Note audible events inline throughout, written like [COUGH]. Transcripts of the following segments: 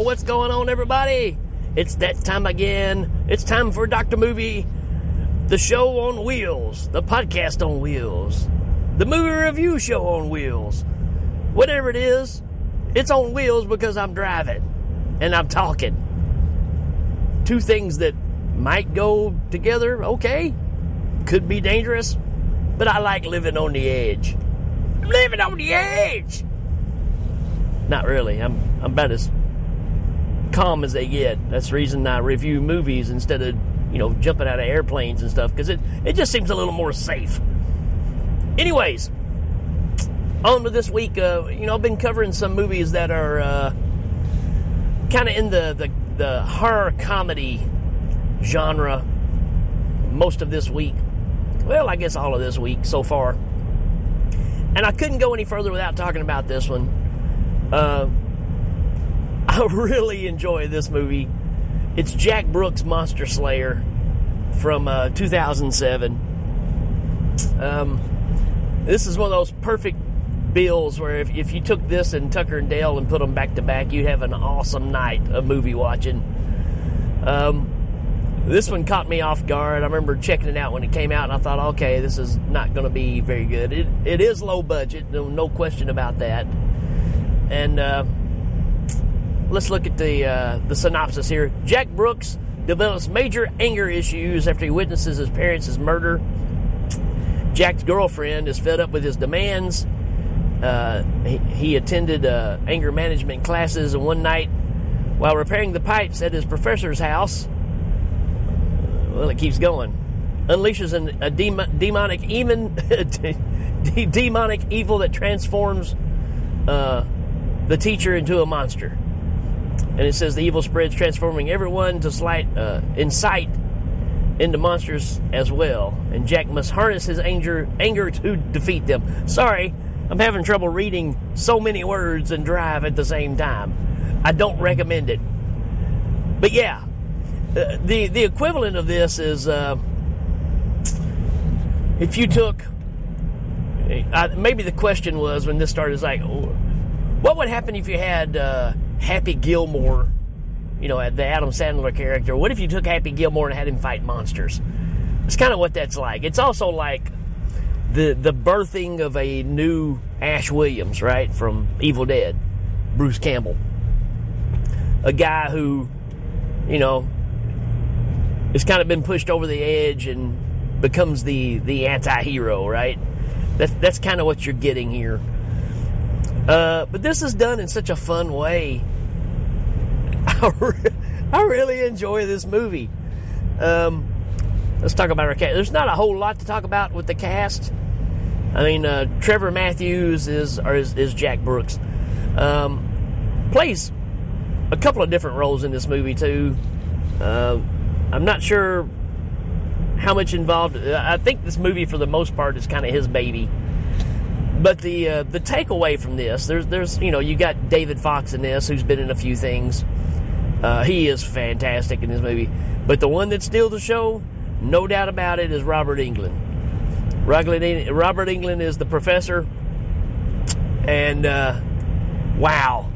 What's going on, everybody? It's that time again. It's time for Dr. Movie, the show on wheels, the podcast on wheels, the movie review show on wheels. Whatever it is, it's on wheels because I'm driving and I'm talking. Two things that might go together, okay? Could be dangerous, but I like living on the edge. I'm living on the edge! Not really. I'm, I'm about as calm as they get. That's the reason I review movies instead of, you know, jumping out of airplanes and stuff, because it, it just seems a little more safe. Anyways, on to this week, uh, you know, I've been covering some movies that are uh, kind of in the, the, the horror comedy genre most of this week. Well, I guess all of this week so far. And I couldn't go any further without talking about this one. Uh, [LAUGHS] really enjoy this movie. It's Jack Brooks' Monster Slayer from uh, 2007. Um, this is one of those perfect bills where if, if you took this and Tucker and Dale and put them back to back, you'd have an awesome night of movie watching. Um, this one caught me off guard. I remember checking it out when it came out, and I thought, okay, this is not going to be very good. It, it is low budget, no, no question about that. And uh, let's look at the uh, the synopsis here. Jack Brooks develops major anger issues after he witnesses his parents' murder. Jack's girlfriend is fed up with his demands. Uh, he, he, attended uh, anger management classes, and one night, while repairing the pipes at his professor's house, well, it keeps going. Unleashes an, a demon, demonic, even [LAUGHS] demonic evil that transforms uh, the teacher into a monster. And it says the evil spreads, transforming everyone to slight, uh, incite into monsters as well. And Jack must harness his anger, anger to defeat them. Sorry, I'm having trouble reading so many words and drive at the same time. I don't recommend it. But yeah, uh, the the equivalent of this is uh, if you took maybe the question was when this started is like what would happen if you had uh, Happy Gilmore you know the Adam Sandler character what if you took Happy Gilmore and had him fight monsters it's kind of what that's like it's also like the the birthing of a new Ash Williams right from Evil Dead Bruce Campbell a guy who you know has kind of been pushed over the edge and becomes the the anti-hero, right? That's that's kind of what you're getting here. Uh, but this is done in such a fun way. [LAUGHS] I, re- I really enjoy this movie. Um, let's talk about our cast. There's not a whole lot to talk about with the cast. I mean, uh, Trevor Matthews is, is, is Jack Brooks. Um, plays a couple of different roles in this movie too. Uh, I'm not sure how much involved. I think this movie, for the most part, is kind of his baby. But the uh, the takeaway from this, there's there's you know you got David Fox in this, who's been in a few things. Uh, he is fantastic in this movie. But the one that steals the show, no doubt about it, is Robert Englund. Robert Englund is the professor, and uh, wow,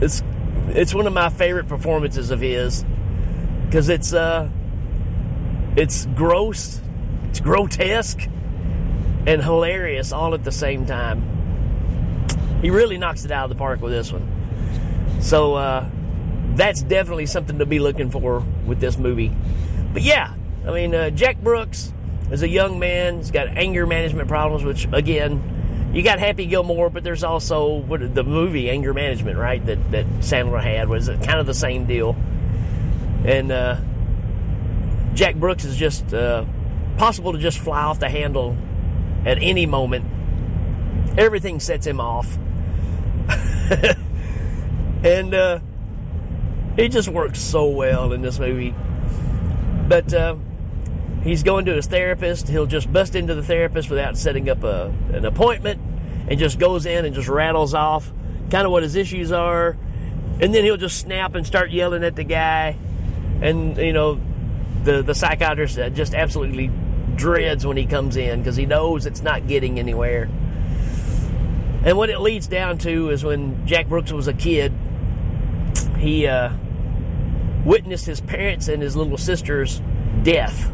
it's it's one of my favorite performances of his because it's uh, it's gross, it's grotesque, and hilarious all at the same time. He really knocks it out of the park with this one. So uh, that's definitely something to be looking for with this movie. But yeah, I mean, uh, Jack Brooks is a young man. He's got anger management problems, which again, you got Happy Gilmore, but there's also what the movie Anger Management, right? That that Sandler had was kind of the same deal. And uh, Jack Brooks is just uh, possible to just fly off the handle at any moment. Everything sets him off. [LAUGHS] and uh, it just works so well in this movie. But uh, he's going to his therapist. He'll just bust into the therapist without setting up a, an appointment and just goes in and just rattles off kind of what his issues are. And then he'll just snap and start yelling at the guy and you know the the psychiatrist just absolutely dreads when he comes in because he knows it's not getting anywhere. And what it leads down to is when Jack Brooks was a kid, he uh, witnessed his parents and his little sister's death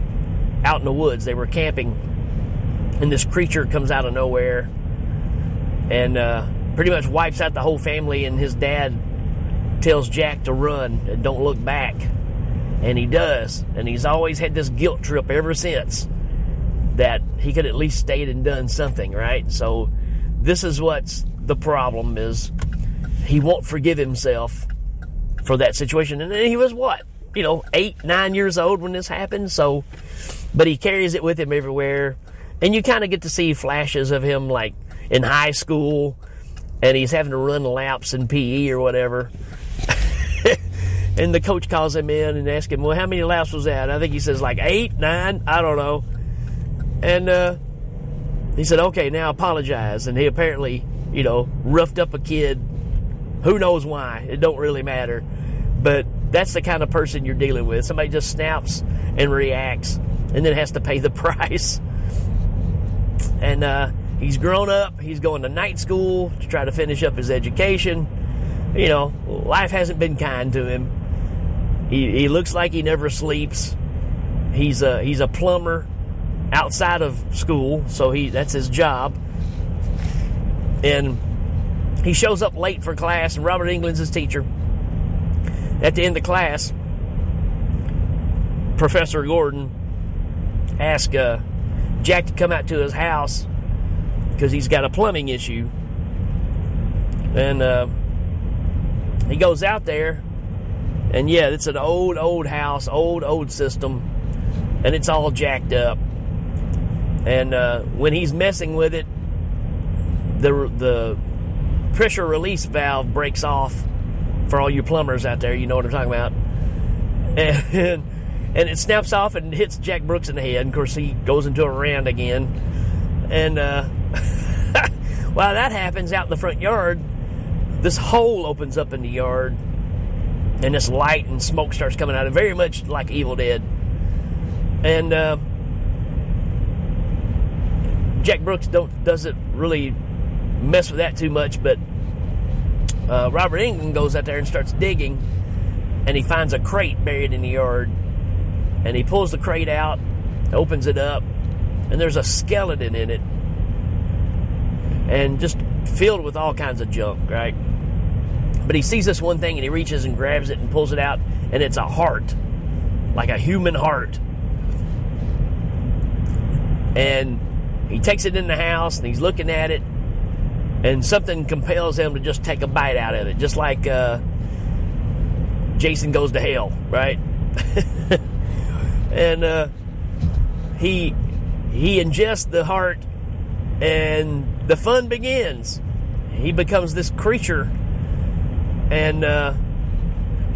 out in the woods. They were camping, and this creature comes out of nowhere and uh, pretty much wipes out the whole family. And his dad tells Jack to run and don't look back. And he does. And he's always had this guilt trip ever since that he could at least stayed and done something, right? So this is what's the problem is he won't forgive himself for that situation. And he was what? You know, eight, nine years old when this happened. So, but he carries it with him everywhere. And you kind of get to see flashes of him like in high school and he's having to run laps in PE or whatever. [LAUGHS] and the coach calls him in and asks him, Well, how many laps was that? I think he says like eight, nine, I don't know. And uh, he said, Okay, now apologize. And he apparently, you know, roughed up a kid. Who knows why? It don't really matter. But that's the kind of person you're dealing with. Somebody just snaps and reacts and then has to pay the [LAUGHS] price. And uh, he's grown up. He's going to night school to try to finish up his education. You know, life hasn't been kind to him. He, he looks like he never sleeps. He's a he's a plumber outside of school, so he that's his job. And he shows up late for class, and Robert Englund's his teacher. At the end of class, Professor Gordon asked uh, Jack to come out to his house because he's got a plumbing issue. And uh, he goes out there, and yeah, it's an old, old house, old, old system, and it's all jacked up. And uh, when he's messing with it, the the pressure release valve breaks off. For all you plumbers out there, you know what I'm talking about. [LAUGHS] And and it snaps off and hits Jack Brooks in the head. And of course, he goes into a rant again. And uh, [LAUGHS] while that happens out in the front yard, this hole opens up in the yard, and this light and smoke starts coming out. Of very much like Evil Dead. And uh, Jack Brooks don't doesn't really mess with that too much, but uh, Robert Englund goes out there and starts digging, and he finds a crate buried in the yard, and he pulls the crate out, opens it up, and there's a skeleton in it, and just filled with all kinds of junk, right? But he sees this one thing, and he reaches and grabs it and pulls it out, and it's a heart, like a human heart, and he takes it in the house and he's looking at it, and something compels him to just take a bite out of it, just like uh, Jason goes to hell, right? [LAUGHS] and uh, he he ingests the heart, and the fun begins. He becomes this creature, and uh,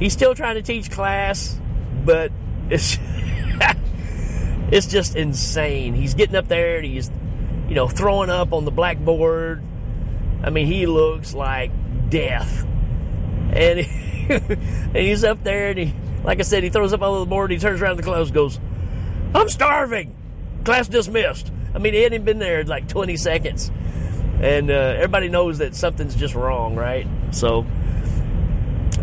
he's still trying to teach class, but it's [LAUGHS] it's just insane. He's getting up there and he's, you know, throwing up on the blackboard. I mean, he looks like death. And, he, [LAUGHS] and he's up there and he, like I said, he throws up on the board. He turns around to the class goes, I'm starving. Class dismissed. I mean, he hadn't been there like 20 seconds. And uh, everybody knows that something's just wrong, right? So,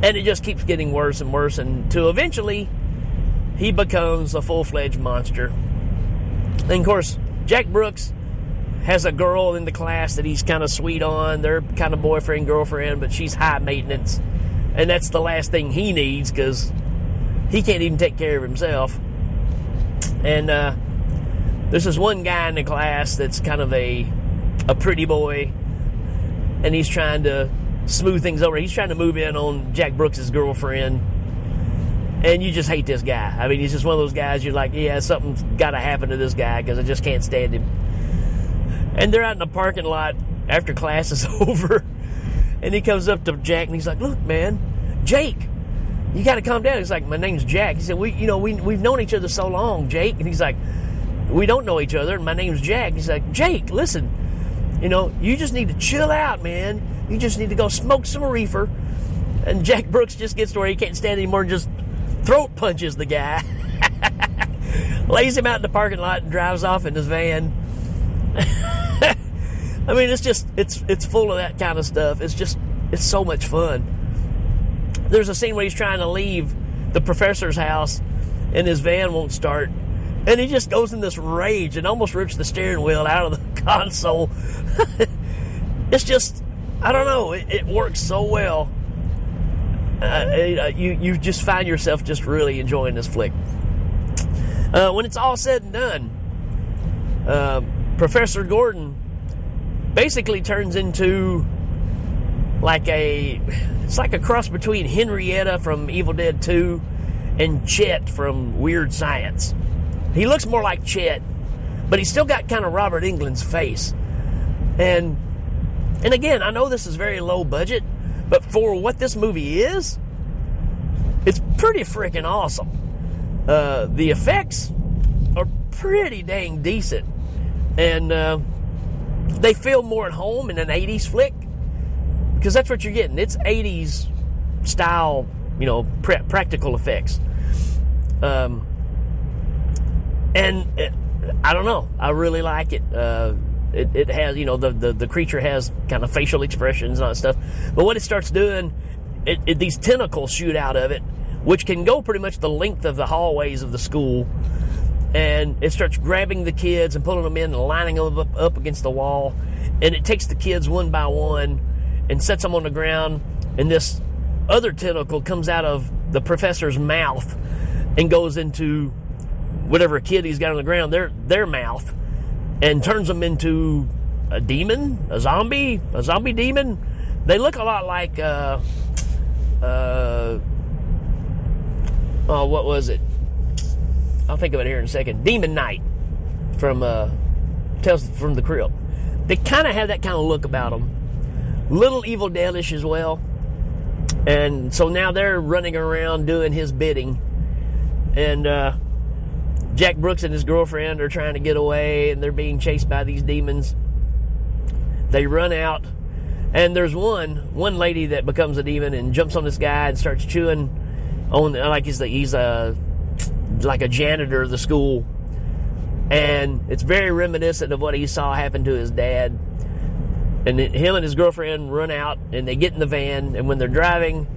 and it just keeps getting worse and worse until eventually he becomes a full fledged monster. And of course, Jack Brooks has a girl in the class that he's kind of sweet on. They're kind of boyfriend, girlfriend, but she's high maintenance. And that's the last thing he needs because he can't even take care of himself. And uh, there's this one guy in the class that's kind of a, a pretty boy, and he's trying to smooth things over. He's trying to move in on Jack Brooks's girlfriend and you just hate this guy. I mean, he's just one of those guys you're like, yeah, something's got to happen to this guy because I just can't stand him. And they're out in the parking lot after class is [LAUGHS] over, and he comes up to Jack and he's like, "Look, man, Jake, you got to calm down." He's like, "My name's Jack." He said, "We, you know, we we've known each other so long, Jake." And he's like, "We don't know each other." And my name's Jack. He's like, "Jake, listen, you know, you just need to chill out, man. You just need to go smoke some reefer." And Jack Brooks just gets to where he can't stand anymore and just throat punches the guy, [LAUGHS] lays him out in the parking lot, and drives off in his van. [LAUGHS] I mean, it's just it's it's full of that kind of stuff. It's just it's so much fun. there's a scene where he's trying to leave the professor's house and his van won't start. And he just goes in this rage and almost rips the steering wheel out of the [LAUGHS] console. [LAUGHS] it's just, I don't know, it, it works so well. Uh, uh, you, you just find yourself just really enjoying this flick. Uh, when it's all said and done, uh, Professor Gordon basically turns into like a it's like a cross between Henrietta from Evil Dead 2 and Chet from Weird Science. He looks more like Chet, but he's still got kind of Robert Englund's face. And and again, I know this is very low budget, but for what this movie is, it's pretty freaking awesome. Uh, the effects are pretty dang decent, and uh, they feel more at home in an '80s flick because that's what you're getting. It's 80s style, you know, practical effects. Um, and it, I don't know. I really like it. Uh, it, it, has, you know, the, the, the, creature has kind of facial expressions and all that stuff. But what it starts doing, it, it, these tentacles shoot out of it, which can go pretty much the length of the hallways of the school. And it starts grabbing the kids and pulling them in and lining them up, up against the wall. And it takes the kids one by one and sets them on the ground. And this other tentacle comes out of the professor's mouth and goes into whatever kid he's got on the ground, their their mouth, and turns them into a demon, a zombie, a zombie demon. They look a lot like uh, uh, oh, what was it? I'll think of it here in a second. Demon Knight from uh, Tales from the Crypt. They kind of have that kind of look about them little Evil Deadish as well. And so now they're running around doing his bidding. And uh, Jack Brooks and his girlfriend are trying to get away and they're being chased by these demons. They run out. And there's one one lady that becomes a demon and jumps on this guy and starts chewing on like he's the, he's a like a janitor of the school, and it's very reminiscent of what he saw happen to his dad and him and his girlfriend run out and they get in the van. And when they're driving,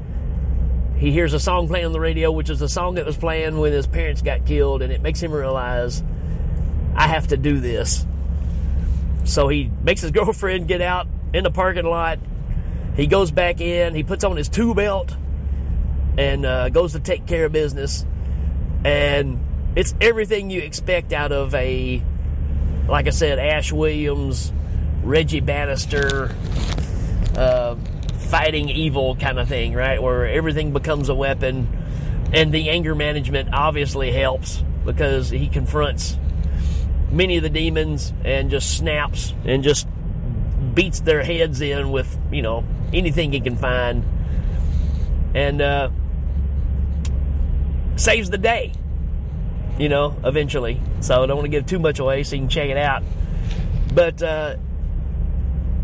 he hears a song playing on the radio, which is the song that was playing when his parents got killed. And it makes him realize, I have to do this. So he makes his [LAUGHS] girlfriend get out in the parking lot. He goes back in, he puts on his tool belt and uh, goes to take care of business. And it's everything you expect out of a, like I said, Ash Williams Reggie Bannister uh, fighting evil kind of thing, right? Where everything becomes a weapon, and the anger management obviously helps because he confronts many of the demons and just snaps and just beats their heads in with you know anything he can find, and uh, saves the day. You know, eventually. So I don't want to give too much away, so you can check it out. But uh,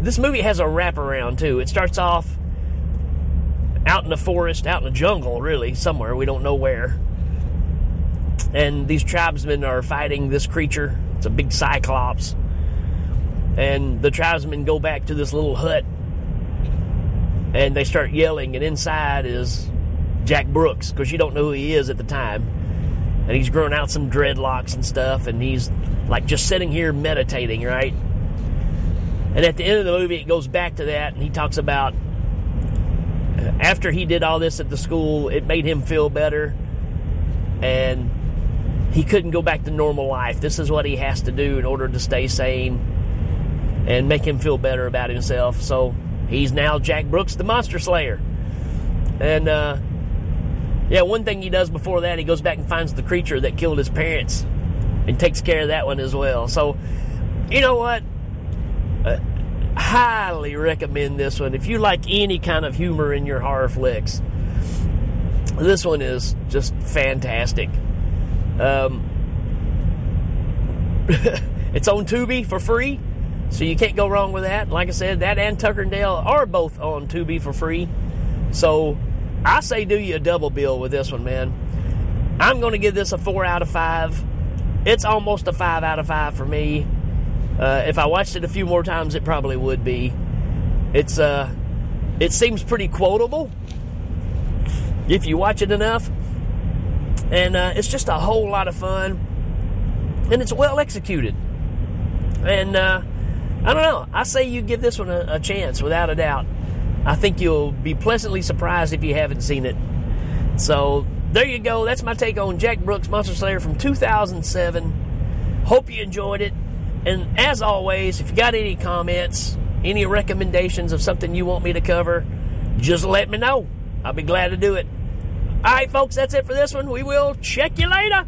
this movie has a wraparound too. It starts off out in the forest, out in the jungle, really, somewhere. We don't know where. And these tribesmen are fighting this creature. It's a big cyclops. And the tribesmen go back to this little hut and they start yelling. And inside is Jack Brooks, because you don't know who he is at the time. And he's growing out some dreadlocks and stuff. And he's like just sitting here meditating, right? And at the end of the movie, it goes back to that, and he talks about uh, after he did all this at the school, it made him feel better, and he couldn't go back to normal life. This is what he has to do in order to stay sane and make him feel better about himself. So he's now Jack Brooks, the Monster Slayer. And uh, yeah, one thing he does before that, he goes back and finds the creature that killed his parents and takes care of that one as well. So, you know what? Uh, highly recommend this one. If you like any kind of humor in your horror flicks, this one is just fantastic. Um, [LAUGHS] it's on Tubi for free, so you can't go wrong with that. Like I said, that and Tucker and Dale are both on Tubi for free. So I say do you a double bill with this one, man. I'm going to give this a 4 out of 5. It's almost a 5 out of 5 for me. Uh, if I watched it a few more times, it probably would be. It's uh, it seems pretty quotable. if you watch it enough. And uh, it's just a whole lot of fun, and it's well executed. And uh, I don't know. I say you give this one a, a chance without a doubt. I think you'll be pleasantly surprised if you haven't seen it. So there you go. That's my take on Jack Brooks Monster Slayer from 2007. Hope you enjoyed it. And as always, if you got any comments, any recommendations of something you want me to cover, just let me know. I'll be glad to do it. All right, folks, that's it for this one. We will check you later.